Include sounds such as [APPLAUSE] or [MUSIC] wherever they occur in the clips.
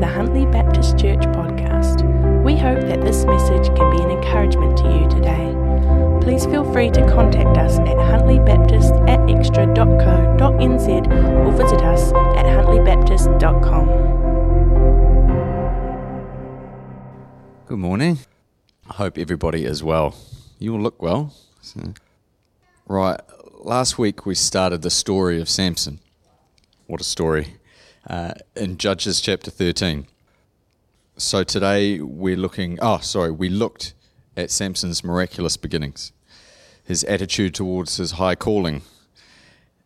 the Huntly Baptist Church podcast. We hope that this message can be an encouragement to you today. Please feel free to contact us at huntly.baptist at xtra.co.nz or visit us at huntlybaptist.com. Good morning. I hope everybody is well. You all look well. So, right, last week we started the story of Samson. What a story. Uh, in Judges chapter 13. So today we're looking, oh, sorry, we looked at Samson's miraculous beginnings, his attitude towards his high calling,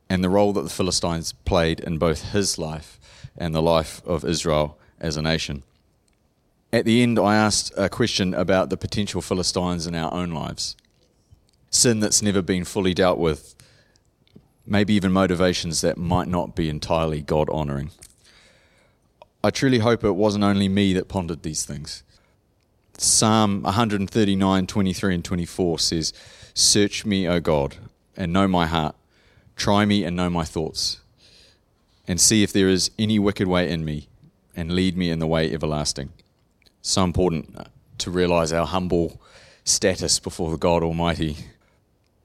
and the role that the Philistines played in both his life and the life of Israel as a nation. At the end, I asked a question about the potential Philistines in our own lives. Sin that's never been fully dealt with, maybe even motivations that might not be entirely God honouring. I truly hope it wasn't only me that pondered these things. Psalm 139, 23, and 24 says, Search me, O God, and know my heart. Try me and know my thoughts, and see if there is any wicked way in me, and lead me in the way everlasting. So important uh, to realize our humble status before the God Almighty,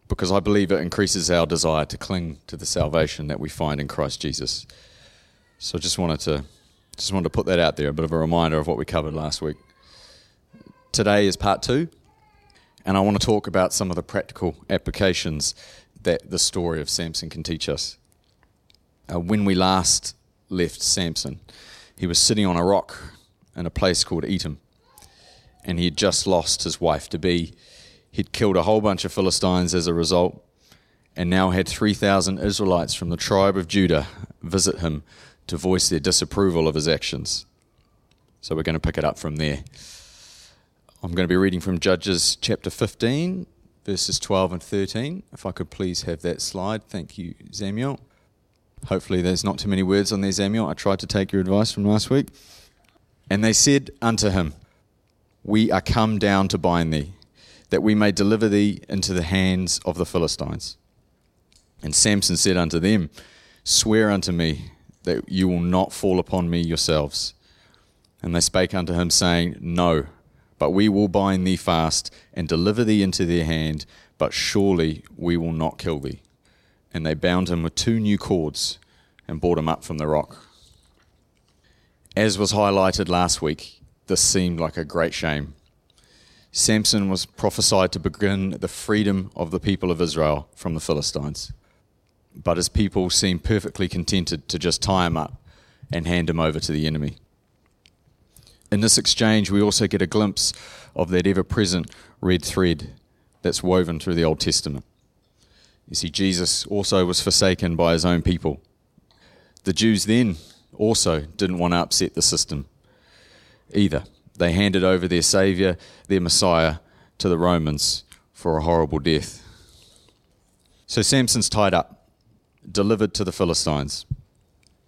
because I believe it increases our desire to cling to the salvation that we find in Christ Jesus. So I just wanted to just wanted to put that out there, a bit of a reminder of what we covered last week. Today is part two, and I want to talk about some of the practical applications that the story of Samson can teach us. Uh, when we last left Samson, he was sitting on a rock in a place called Etam, and he had just lost his wife to be. He'd killed a whole bunch of Philistines as a result, and now had 3,000 Israelites from the tribe of Judah visit him to voice their disapproval of his actions. So we're going to pick it up from there. I'm going to be reading from Judges chapter 15, verses 12 and 13. If I could please have that slide. Thank you, Samuel. Hopefully, there's not too many words on there, Samuel. I tried to take your advice from last week. And they said unto him, We are come down to bind thee, that we may deliver thee into the hands of the Philistines. And Samson said unto them, Swear unto me that you will not fall upon me yourselves. And they spake unto him, saying, No, but we will bind thee fast and deliver thee into their hand, but surely we will not kill thee. And they bound him with two new cords and brought him up from the rock. As was highlighted last week, this seemed like a great shame. Samson was prophesied to begin the freedom of the people of Israel from the Philistines but his people seem perfectly contented to just tie him up and hand him over to the enemy. In this exchange, we also get a glimpse of that ever present red thread that's woven through the Old Testament. You see, Jesus also was forsaken by his own people. The Jews then also didn't want to upset the system either. They handed over their Saviour, their Messiah, to the Romans for a horrible death. So Samson's tied up delivered to the Philistines.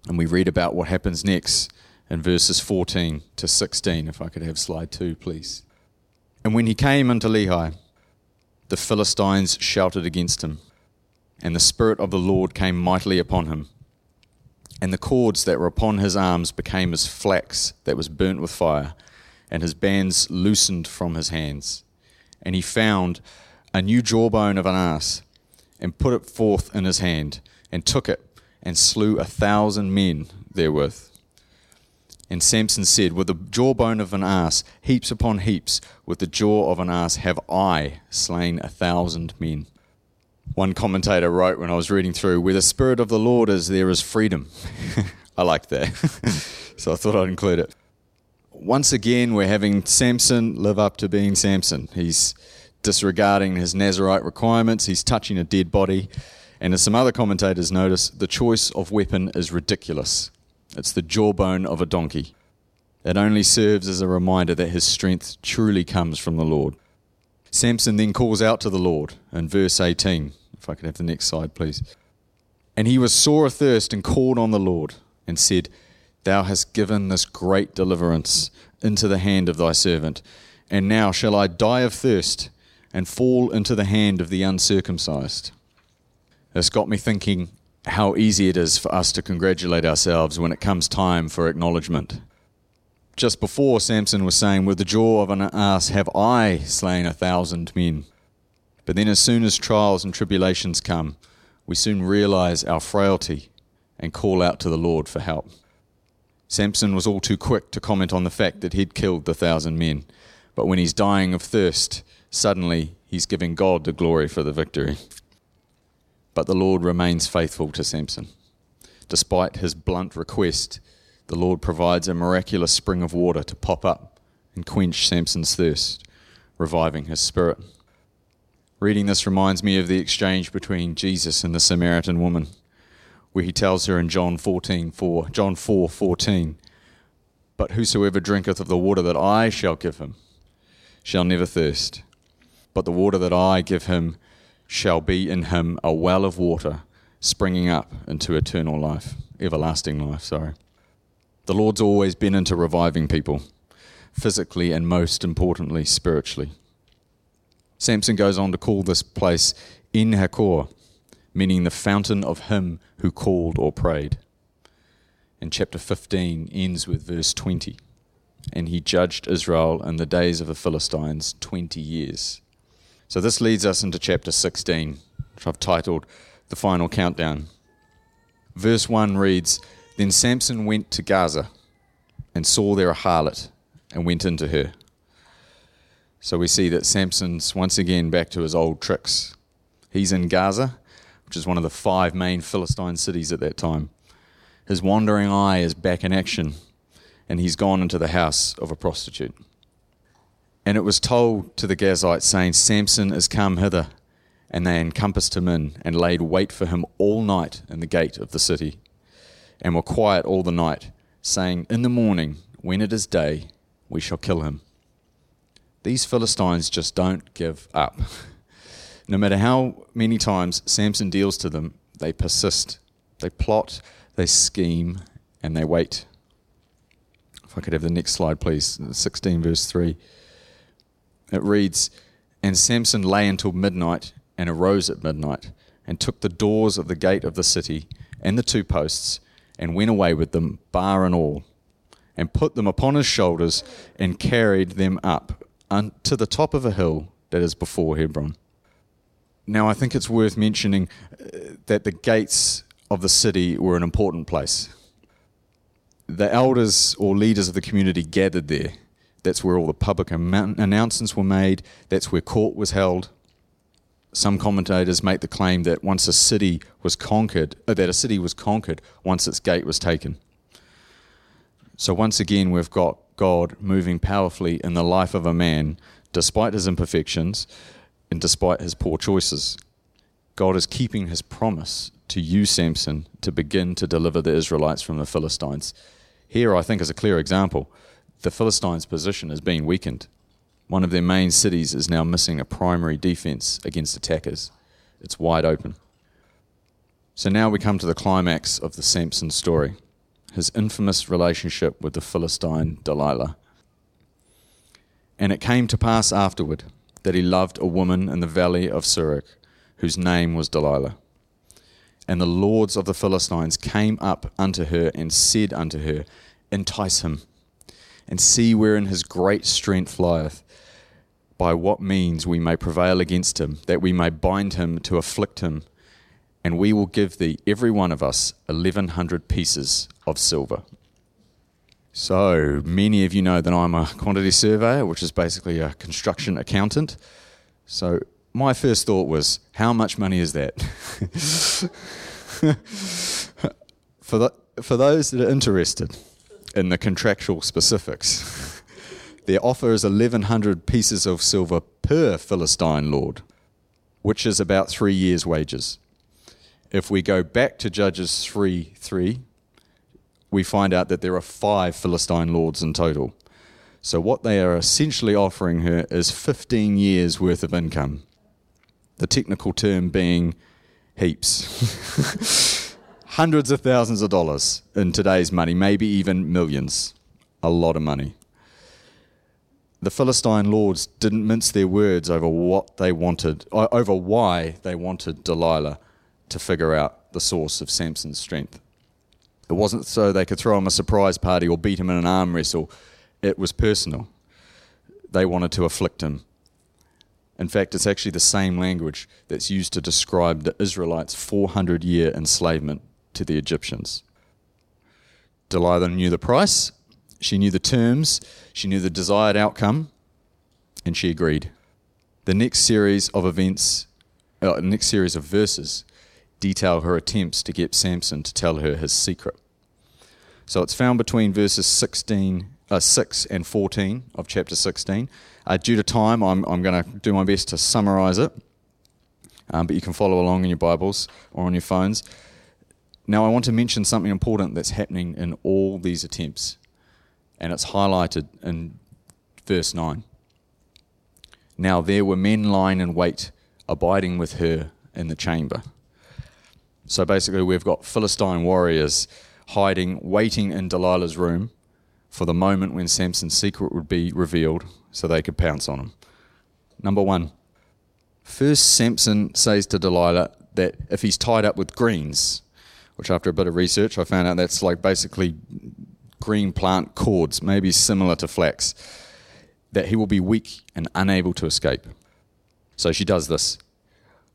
And we read about what happens next in verses 14 to 16. If I could have slide two, please. And when he came unto Lehi, the Philistines shouted against him, and the Spirit of the Lord came mightily upon him. And the cords that were upon his arms became as flax that was burnt with fire, and his bands loosened from his hands. And he found a new jawbone of an ass, and put it forth in his hand and took it and slew a thousand men therewith. And Samson said, With the jawbone of an ass, heaps upon heaps, with the jaw of an ass, have I slain a thousand men. One commentator wrote when I was reading through, Where the Spirit of the Lord is, there is freedom. [LAUGHS] I like that. [LAUGHS] so I thought I'd include it. Once again, we're having Samson live up to being Samson. He's disregarding his Nazarite requirements, he's touching a dead body and as some other commentators notice, the choice of weapon is ridiculous. It's the jawbone of a donkey. It only serves as a reminder that his strength truly comes from the Lord. Samson then calls out to the Lord in verse 18. If I could have the next slide, please. And he was sore athirst and called on the Lord and said, Thou hast given this great deliverance into the hand of thy servant. And now shall I die of thirst and fall into the hand of the uncircumcised? It's got me thinking how easy it is for us to congratulate ourselves when it comes time for acknowledgement. just before, Samson was saying, With the jaw of an ass have I slain a thousand men. But then, as soon as trials and tribulations come, we soon realize our frailty and call out to the Lord for help. Samson was all too quick to comment on the fact that he'd killed the thousand men, but when he's dying of thirst, suddenly he's giving God the glory for the victory. But the Lord remains faithful to Samson. Despite his blunt request, the Lord provides a miraculous spring of water to pop up and quench Samson's thirst, reviving his spirit. Reading this reminds me of the exchange between Jesus and the Samaritan woman, where he tells her in John 14, 4, John 4, 14, But whosoever drinketh of the water that I shall give him shall never thirst, but the water that I give him shall be in him a well of water springing up into eternal life, everlasting life, sorry. The Lord's always been into reviving people, physically and most importantly, spiritually. Samson goes on to call this place En Hakkore, meaning the fountain of him who called or prayed. And chapter 15 ends with verse 20. And he judged Israel in the days of the Philistines 20 years. So this leads us into chapter 16, which I've titled The Final Countdown. Verse 1 reads Then Samson went to Gaza and saw there a harlot and went into her. So we see that Samson's once again back to his old tricks. He's in Gaza, which is one of the five main Philistine cities at that time. His wandering eye is back in action, and he's gone into the house of a prostitute. And it was told to the Gazites, saying, Samson is come hither. And they encompassed him in, and laid wait for him all night in the gate of the city, and were quiet all the night, saying, In the morning, when it is day, we shall kill him. These Philistines just don't give up. No matter how many times Samson deals to them, they persist. They plot, they scheme, and they wait. If I could have the next slide, please. 16, verse 3. It reads And Samson lay until midnight and arose at midnight and took the doors of the gate of the city and the two posts and went away with them, bar and all, and put them upon his shoulders and carried them up unto the top of a hill that is before Hebron. Now, I think it's worth mentioning uh, that the gates of the city were an important place. The elders or leaders of the community gathered there that's where all the public announcements were made. That's where court was held. Some commentators make the claim that once a city was conquered, uh, that a city was conquered once its gate was taken. So once again, we've got God moving powerfully in the life of a man, despite his imperfections and despite his poor choices. God is keeping his promise to use Samson to begin to deliver the Israelites from the Philistines. Here, I think, is a clear example the Philistines' position is being weakened. One of their main cities is now missing a primary defense against attackers. It's wide open. So now we come to the climax of the Samson story his infamous relationship with the Philistine Delilah. And it came to pass afterward that he loved a woman in the valley of Sorek, whose name was Delilah. And the lords of the Philistines came up unto her and said unto her, Entice him and see wherein his great strength lieth, by what means we may prevail against him, that we may bind him to afflict him, and we will give thee, every one of us, eleven hundred pieces of silver. So, many of you know that I'm a quantity surveyor, which is basically a construction accountant. So, my first thought was, how much money is that? [LAUGHS] for, the, for those that are interested, in the contractual specifics. [LAUGHS] Their offer is 1,100 pieces of silver per Philistine lord, which is about three years' wages. If we go back to Judges 3 3, we find out that there are five Philistine lords in total. So, what they are essentially offering her is 15 years' worth of income. The technical term being heaps. [LAUGHS] hundreds of thousands of dollars in today's money, maybe even millions. A lot of money. The Philistine lords didn't mince their words over what they wanted, over why they wanted Delilah to figure out the source of Samson's strength. It wasn't so they could throw him a surprise party or beat him in an arm wrestle. it was personal. They wanted to afflict him. In fact, it's actually the same language that's used to describe the Israelites' 400 year enslavement to the Egyptians. Delilah knew the price, she knew the terms, she knew the desired outcome, and she agreed. The next series of events, uh, next series of verses, detail her attempts to get Samson to tell her his secret. So it's found between verses 16, uh, 6 and 14 of chapter 16. Uh, due to time, I'm, I'm going to do my best to summarize it, um, but you can follow along in your Bibles or on your phones. Now, I want to mention something important that's happening in all these attempts, and it's highlighted in verse 9. Now, there were men lying in wait, abiding with her in the chamber. So basically, we've got Philistine warriors hiding, waiting in Delilah's room for the moment when Samson's secret would be revealed so they could pounce on him. Number one, first Samson says to Delilah that if he's tied up with greens, which after a bit of research I found out that's like basically green plant cords, maybe similar to flax, that he will be weak and unable to escape. So she does this.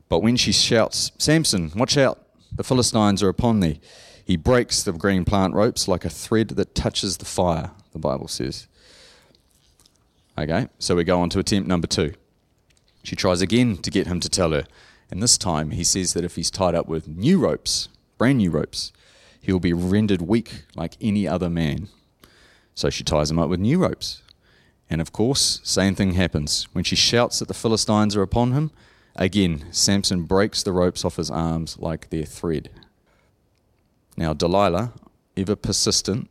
But when she shouts, Samson, watch out, the Philistines are upon thee, he breaks the green plant ropes like a thread that touches the fire, the Bible says. Okay, so we go on to attempt number two. She tries again to get him to tell her, and this time he says that if he's tied up with new ropes, brand new ropes, he will be rendered weak like any other man. So she ties him up with new ropes. And of course, same thing happens. When she shouts that the Philistines are upon him, again, Samson breaks the ropes off his arms like they're thread. Now, Delilah, ever persistent,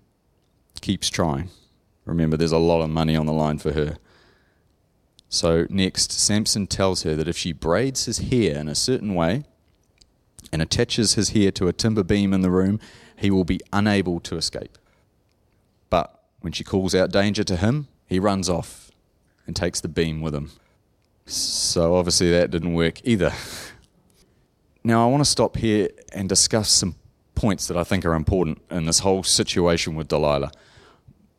keeps trying. Remember, there's a lot of money on the line for her. So, next, Samson tells her that if she braids his hair in a certain way, and attaches his hair to a timber beam in the room, he will be unable to escape. But when she calls out danger to him, he runs off and takes the beam with him. So obviously that didn't work either. Now I want to stop here and discuss some points that I think are important in this whole situation with Delilah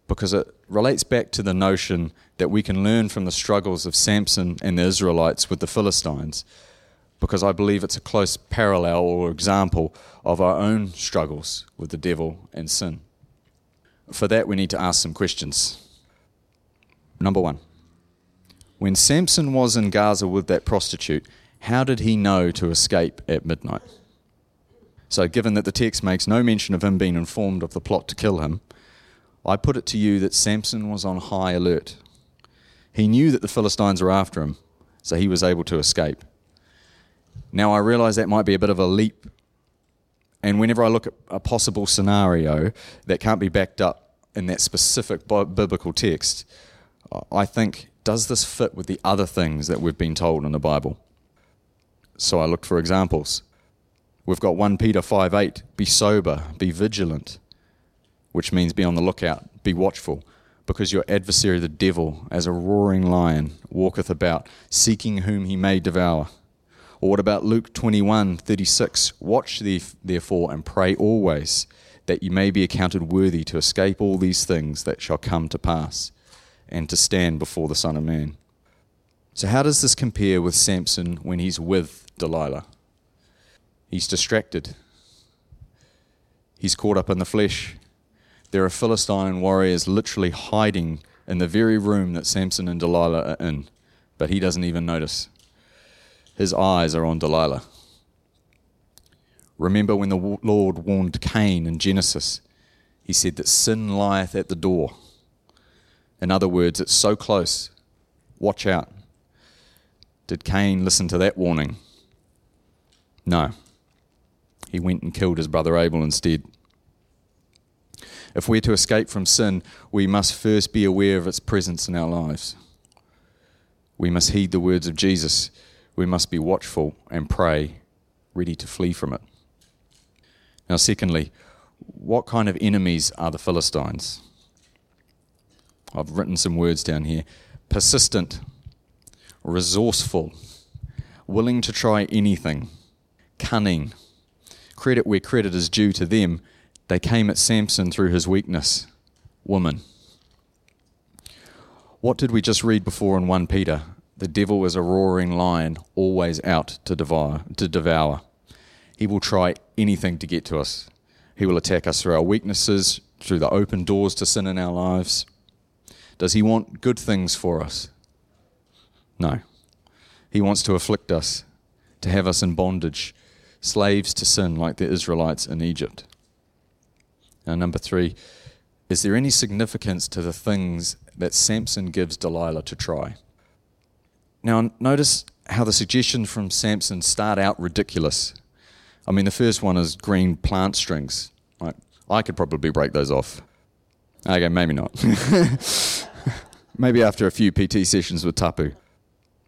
because it relates back to the notion that we can learn from the struggles of Samson and the Israelites with the Philistines because I believe it's a close parallel or example of our own struggles with the devil and sin. For that, we need to ask some questions. Number one When Samson was in Gaza with that prostitute, how did he know to escape at midnight? So, given that the text makes no mention of him being informed of the plot to kill him, I put it to you that Samson was on high alert. He knew that the Philistines were after him, so he was able to escape. Now, I realize that might be a bit of a leap. And whenever I look at a possible scenario that can't be backed up in that specific biblical text, I think, does this fit with the other things that we've been told in the Bible? So I looked for examples. We've got 1 Peter 5 8, be sober, be vigilant, which means be on the lookout, be watchful, because your adversary, the devil, as a roaring lion, walketh about, seeking whom he may devour. Or what about Luke 21 36? Watch therefore and pray always, that you may be accounted worthy to escape all these things that shall come to pass, and to stand before the Son of Man. So, how does this compare with Samson when he's with Delilah? He's distracted, he's caught up in the flesh. There are Philistine warriors literally hiding in the very room that Samson and Delilah are in, but he doesn't even notice. His eyes are on Delilah. Remember when the Lord warned Cain in Genesis? He said that sin lieth at the door. In other words, it's so close. Watch out. Did Cain listen to that warning? No. He went and killed his brother Abel instead. If we're to escape from sin, we must first be aware of its presence in our lives. We must heed the words of Jesus we must be watchful and pray, ready to flee from it. Now, secondly, what kind of enemies are the Philistines? I've written some words down here persistent, resourceful, willing to try anything, cunning. Credit where credit is due to them. They came at Samson through his weakness. Woman. What did we just read before in 1 Peter? The devil is a roaring lion, always out to devour, to devour. He will try anything to get to us. He will attack us through our weaknesses, through the open doors to sin in our lives. Does he want good things for us? No. He wants to afflict us, to have us in bondage, slaves to sin like the Israelites in Egypt. Now, number three, is there any significance to the things that Samson gives Delilah to try? Now, notice how the suggestions from Samson start out ridiculous. I mean, the first one is green plant strings. Like, I could probably break those off. Okay, maybe not. [LAUGHS] maybe after a few PT sessions with Tapu.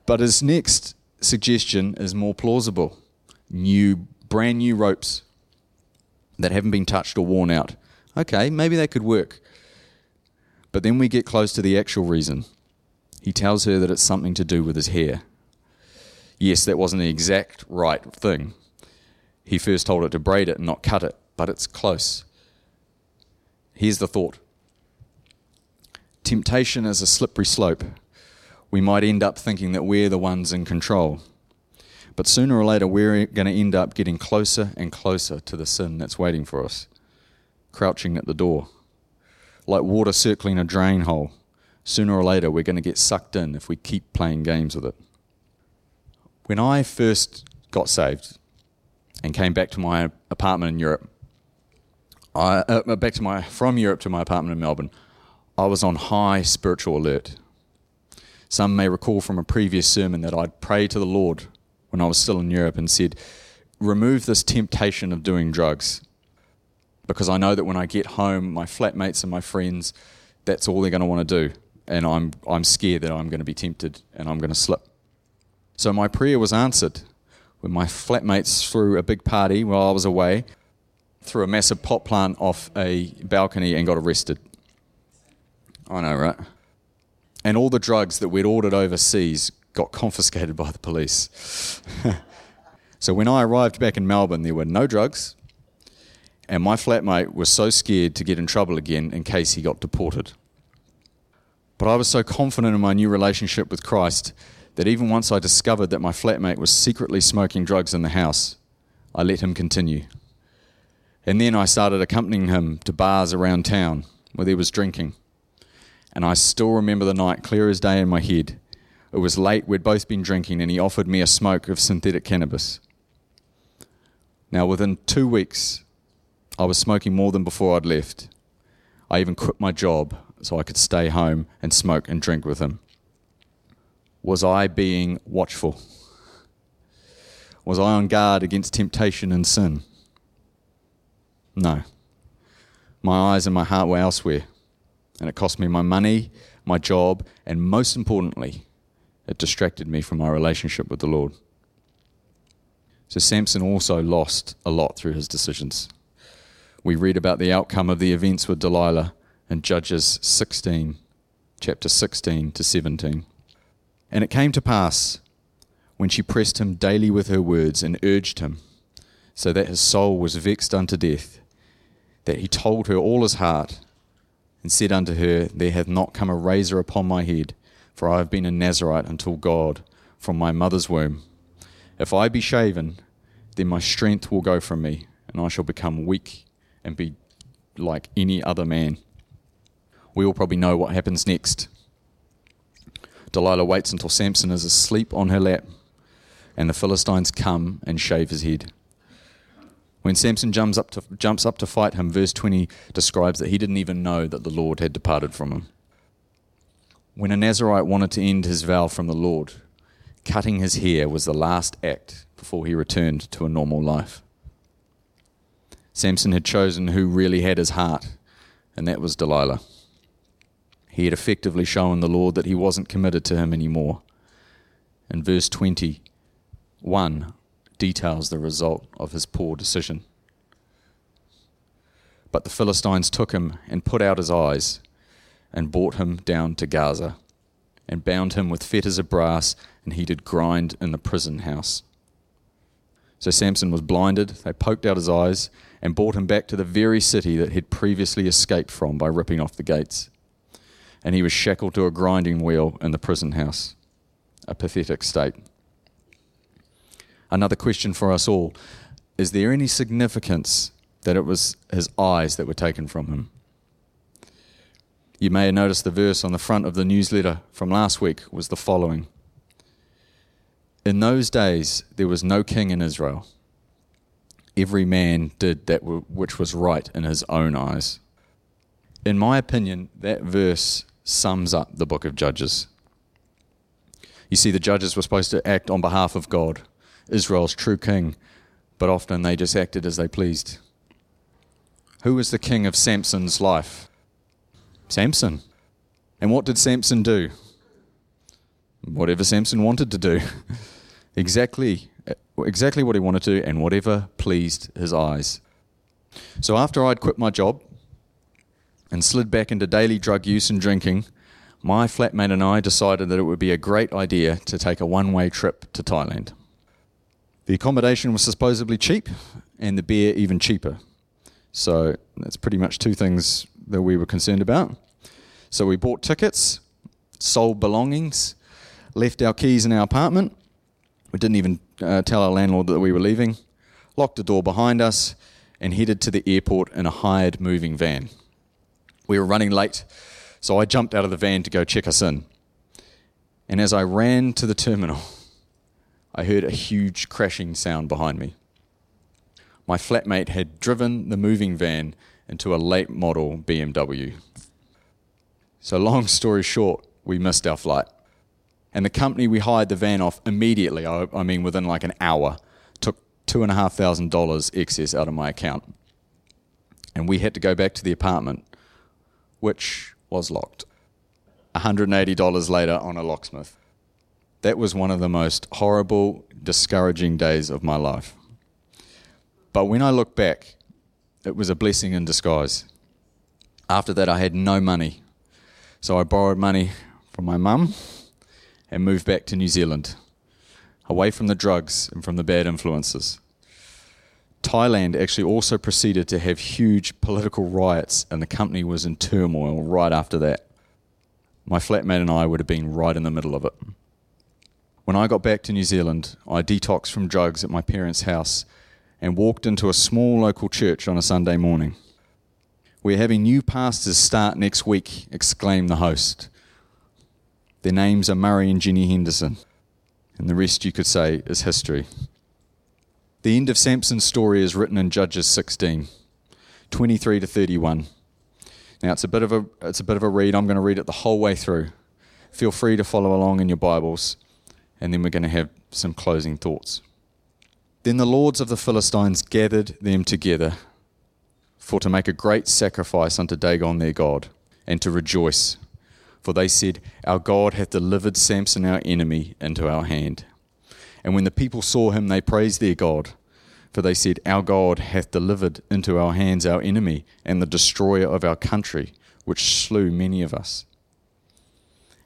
But his next suggestion is more plausible. New, brand new ropes that haven't been touched or worn out. Okay, maybe that could work. But then we get close to the actual reason. He tells her that it's something to do with his hair. Yes, that wasn't the exact right thing. He first told it to braid it and not cut it, but it's close. Here's the thought Temptation is a slippery slope. We might end up thinking that we're the ones in control. But sooner or later, we're going to end up getting closer and closer to the sin that's waiting for us, crouching at the door. Like water circling a drain hole, sooner or later, we're going to get sucked in if we keep playing games with it. When I first got saved and came back to my apartment in Europe, I, uh, back to my from Europe to my apartment in Melbourne, I was on high spiritual alert. Some may recall from a previous sermon that I'd prayed to the Lord when I was still in Europe and said, Remove this temptation of doing drugs. Because I know that when I get home, my flatmates and my friends, that's all they're going to want to do. And I'm, I'm scared that I'm going to be tempted and I'm going to slip. So my prayer was answered when my flatmates threw a big party while I was away, threw a massive pot plant off a balcony and got arrested. I know, right? And all the drugs that we'd ordered overseas got confiscated by the police. [LAUGHS] so when I arrived back in Melbourne, there were no drugs, and my flatmate was so scared to get in trouble again in case he got deported. But I was so confident in my new relationship with Christ that even once I discovered that my flatmate was secretly smoking drugs in the house, I let him continue. And then I started accompanying him to bars around town where he was drinking and I still remember the night clear as day in my head. It was late, we'd both been drinking, and he offered me a smoke of synthetic cannabis. Now, within two weeks, I was smoking more than before I'd left. I even quit my job so I could stay home and smoke and drink with him. Was I being watchful? Was I on guard against temptation and sin? No. My eyes and my heart were elsewhere. And it cost me my money, my job, and most importantly, it distracted me from my relationship with the Lord. So Samson also lost a lot through his decisions. We read about the outcome of the events with Delilah in Judges 16, chapter 16 to 17. And it came to pass when she pressed him daily with her words and urged him, so that his soul was vexed unto death, that he told her all his heart and said unto her, There hath not come a razor upon my head, for I have been a Nazarite until God from my mother's womb. If I be shaven, then my strength will go from me, and I shall become weak and be like any other man. We all probably know what happens next. Delilah waits until Samson is asleep on her lap, and the Philistines come and shave his head. When Samson jumps up, to, jumps up to fight him, verse 20 describes that he didn't even know that the Lord had departed from him. When a Nazarite wanted to end his vow from the Lord, cutting his hair was the last act before he returned to a normal life. Samson had chosen who really had his heart, and that was Delilah. He had effectively shown the Lord that he wasn't committed to him anymore. And verse 21, details the result of his poor decision. But the Philistines took him and put out his eyes and brought him down to Gaza and bound him with fetters of brass, and he did grind in the prison house. So Samson was blinded, they poked out his eyes, and brought him back to the very city that he'd previously escaped from by ripping off the gates. And he was shackled to a grinding wheel in the prison house. A pathetic state. Another question for us all Is there any significance that it was his eyes that were taken from him? You may have noticed the verse on the front of the newsletter from last week was the following In those days, there was no king in Israel. Every man did that which was right in his own eyes. In my opinion, that verse sums up the book of Judges. You see, the judges were supposed to act on behalf of God, Israel's true king, but often they just acted as they pleased. Who was the king of Samson's life? Samson. And what did Samson do? Whatever Samson wanted to do. [LAUGHS] exactly, exactly what he wanted to, do, and whatever pleased his eyes. So after I'd quit my job and slid back into daily drug use and drinking, my flatmate and I decided that it would be a great idea to take a one way trip to Thailand. The accommodation was supposedly cheap, and the beer even cheaper. So that's pretty much two things that we were concerned about. So we bought tickets, sold belongings, left our keys in our apartment. We didn't even uh, tell our landlord that we were leaving, locked the door behind us, and headed to the airport in a hired moving van. We were running late, so I jumped out of the van to go check us in. And as I ran to the terminal, I heard a huge crashing sound behind me. My flatmate had driven the moving van into a late model BMW. So, long story short, we missed our flight. And the company we hired the van off immediately, I, I mean within like an hour, took $2,500 excess out of my account. And we had to go back to the apartment, which was locked. $180 later on a locksmith. That was one of the most horrible, discouraging days of my life. But when I look back, it was a blessing in disguise. After that, I had no money. So I borrowed money from my mum and moved back to New Zealand, away from the drugs and from the bad influences. Thailand actually also proceeded to have huge political riots, and the company was in turmoil right after that. My flatmate and I would have been right in the middle of it. When I got back to New Zealand, I detoxed from drugs at my parents' house and walked into a small local church on a Sunday morning. We're having new pastors start next week, exclaimed the host. Their names are Murray and Jenny Henderson, and the rest you could say is history. The end of Samson's story is written in Judges 16, 23 to 31. Now it's a bit of a it's a bit of a read. I'm going to read it the whole way through. Feel free to follow along in your Bibles, and then we're going to have some closing thoughts. Then the lords of the Philistines gathered them together for to make a great sacrifice unto Dagon their God, and to rejoice. For they said, Our God hath delivered Samson our enemy into our hand. And when the people saw him, they praised their God. For they said, Our God hath delivered into our hands our enemy, and the destroyer of our country, which slew many of us.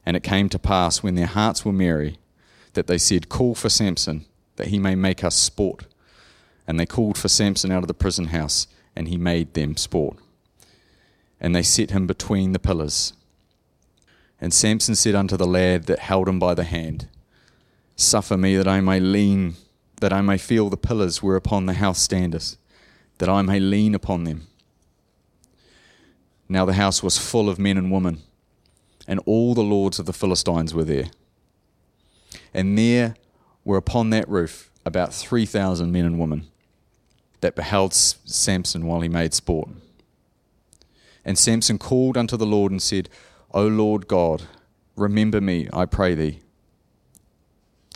And it came to pass, when their hearts were merry, that they said, Call for Samson that he may make us sport. And they called for Samson out of the prison house, and he made them sport. And they set him between the pillars. And Samson said unto the lad that held him by the hand, Suffer me that I may lean, that I may feel the pillars whereupon the house standeth, that I may lean upon them. Now the house was full of men and women, and all the lords of the Philistines were there. And there were upon that roof about 3,000 men and women that beheld Samson while he made sport. And Samson called unto the Lord and said, O Lord God, remember me, I pray thee,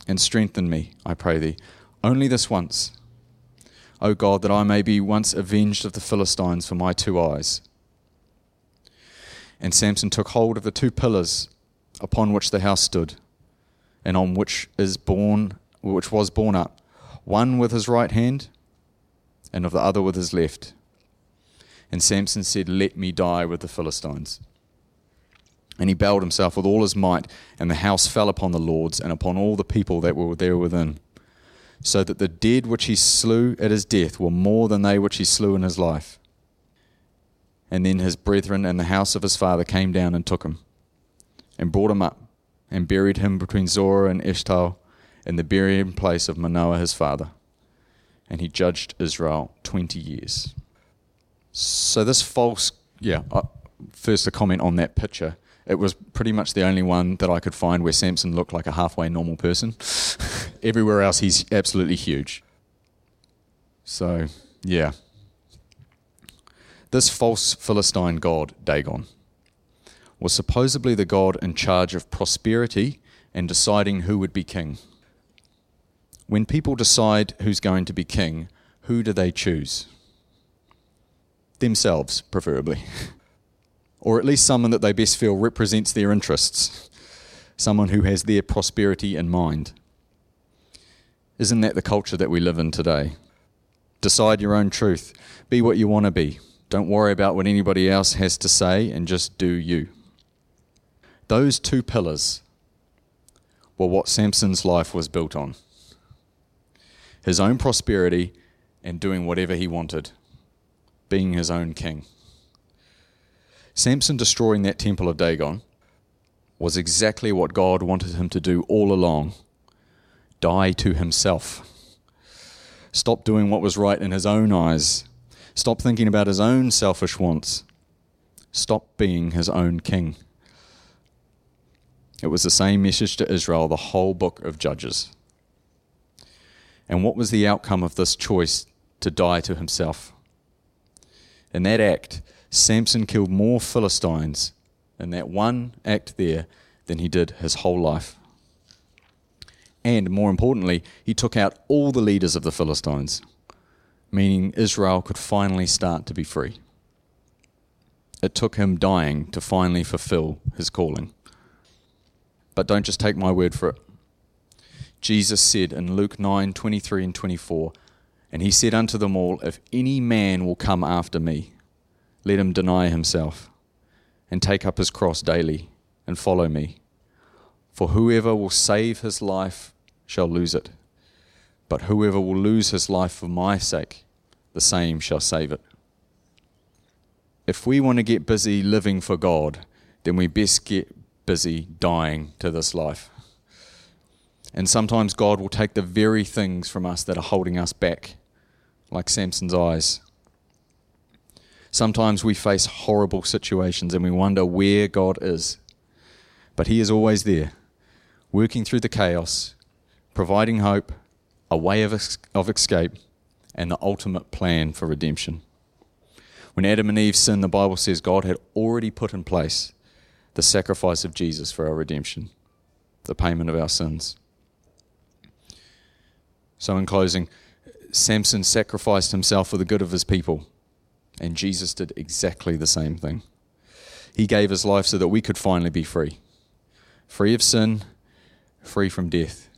and strengthen me, I pray thee, only this once. O God, that I may be once avenged of the Philistines for my two eyes. And Samson took hold of the two pillars upon which the house stood and on which is borne which was borne up, one with his right hand, and of the other with his left. And Samson said, Let me die with the Philistines. And he bowed himself with all his might, and the house fell upon the lords and upon all the people that were there within, so that the dead which he slew at his death were more than they which he slew in his life. And then his brethren and the house of his father came down and took him, and brought him up and buried him between Zorah and Eshtaol in the burying place of Manoah his father. And he judged Israel 20 years. So, this false, yeah, uh, first a comment on that picture. It was pretty much the only one that I could find where Samson looked like a halfway normal person. [LAUGHS] Everywhere else, he's absolutely huge. So, yeah. This false Philistine god, Dagon, was supposedly the god in charge of prosperity and deciding who would be king. When people decide who's going to be king, who do they choose? Themselves, preferably. [LAUGHS] or at least someone that they best feel represents their interests, someone who has their prosperity in mind. Isn't that the culture that we live in today? Decide your own truth, be what you want to be. Don't worry about what anybody else has to say and just do you. Those two pillars were what Samson's life was built on his own prosperity and doing whatever he wanted, being his own king. Samson destroying that temple of Dagon was exactly what God wanted him to do all along die to himself. Stop doing what was right in his own eyes. Stop thinking about his own selfish wants. Stop being his own king. It was the same message to Israel the whole book of Judges. And what was the outcome of this choice to die to himself? In that act, Samson killed more Philistines in that one act there than he did his whole life. And more importantly, he took out all the leaders of the Philistines, meaning Israel could finally start to be free. It took him dying to finally fulfill his calling. But don't just take my word for it. Jesus said in Luke 9 23 and 24, And he said unto them all, If any man will come after me, let him deny himself, and take up his cross daily, and follow me. For whoever will save his life shall lose it, but whoever will lose his life for my sake, the same shall save it. If we want to get busy living for God, then we best get busy dying to this life. And sometimes God will take the very things from us that are holding us back, like Samson's eyes. Sometimes we face horrible situations and we wonder where God is. But He is always there, working through the chaos, providing hope, a way of, of escape, and the ultimate plan for redemption. When Adam and Eve sinned, the Bible says God had already put in place the sacrifice of Jesus for our redemption, the payment of our sins. So, in closing, Samson sacrificed himself for the good of his people, and Jesus did exactly the same thing. He gave his life so that we could finally be free free of sin, free from death.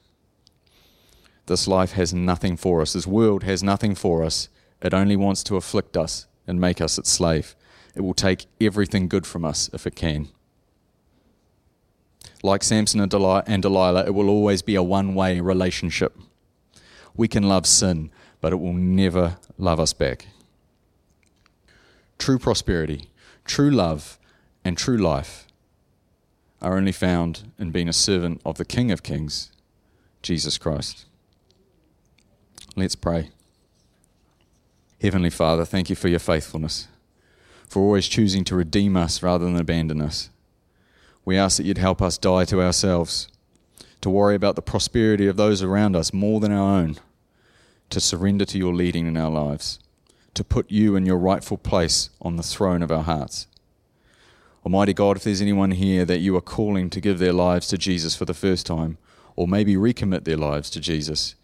This life has nothing for us. This world has nothing for us. It only wants to afflict us and make us its slave. It will take everything good from us if it can. Like Samson and Delilah, it will always be a one way relationship. We can love sin, but it will never love us back. True prosperity, true love, and true life are only found in being a servant of the King of Kings, Jesus Christ. Let's pray. Heavenly Father, thank you for your faithfulness, for always choosing to redeem us rather than abandon us. We ask that you'd help us die to ourselves, to worry about the prosperity of those around us more than our own, to surrender to your leading in our lives, to put you in your rightful place on the throne of our hearts. Almighty God, if there's anyone here that you are calling to give their lives to Jesus for the first time, or maybe recommit their lives to Jesus,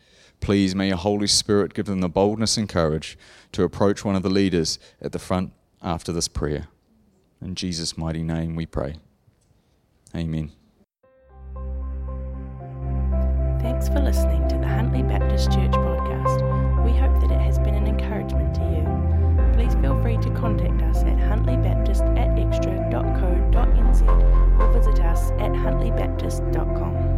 please may your Holy Spirit give them the boldness and courage to approach one of the leaders at the front after this prayer. In Jesus' mighty name we pray. Amen. Thanks for listening to the Huntly Baptist Church podcast. We hope that it has been an encouragement to you. Please feel free to contact us at huntlybaptist at or visit us at huntlybaptist.com.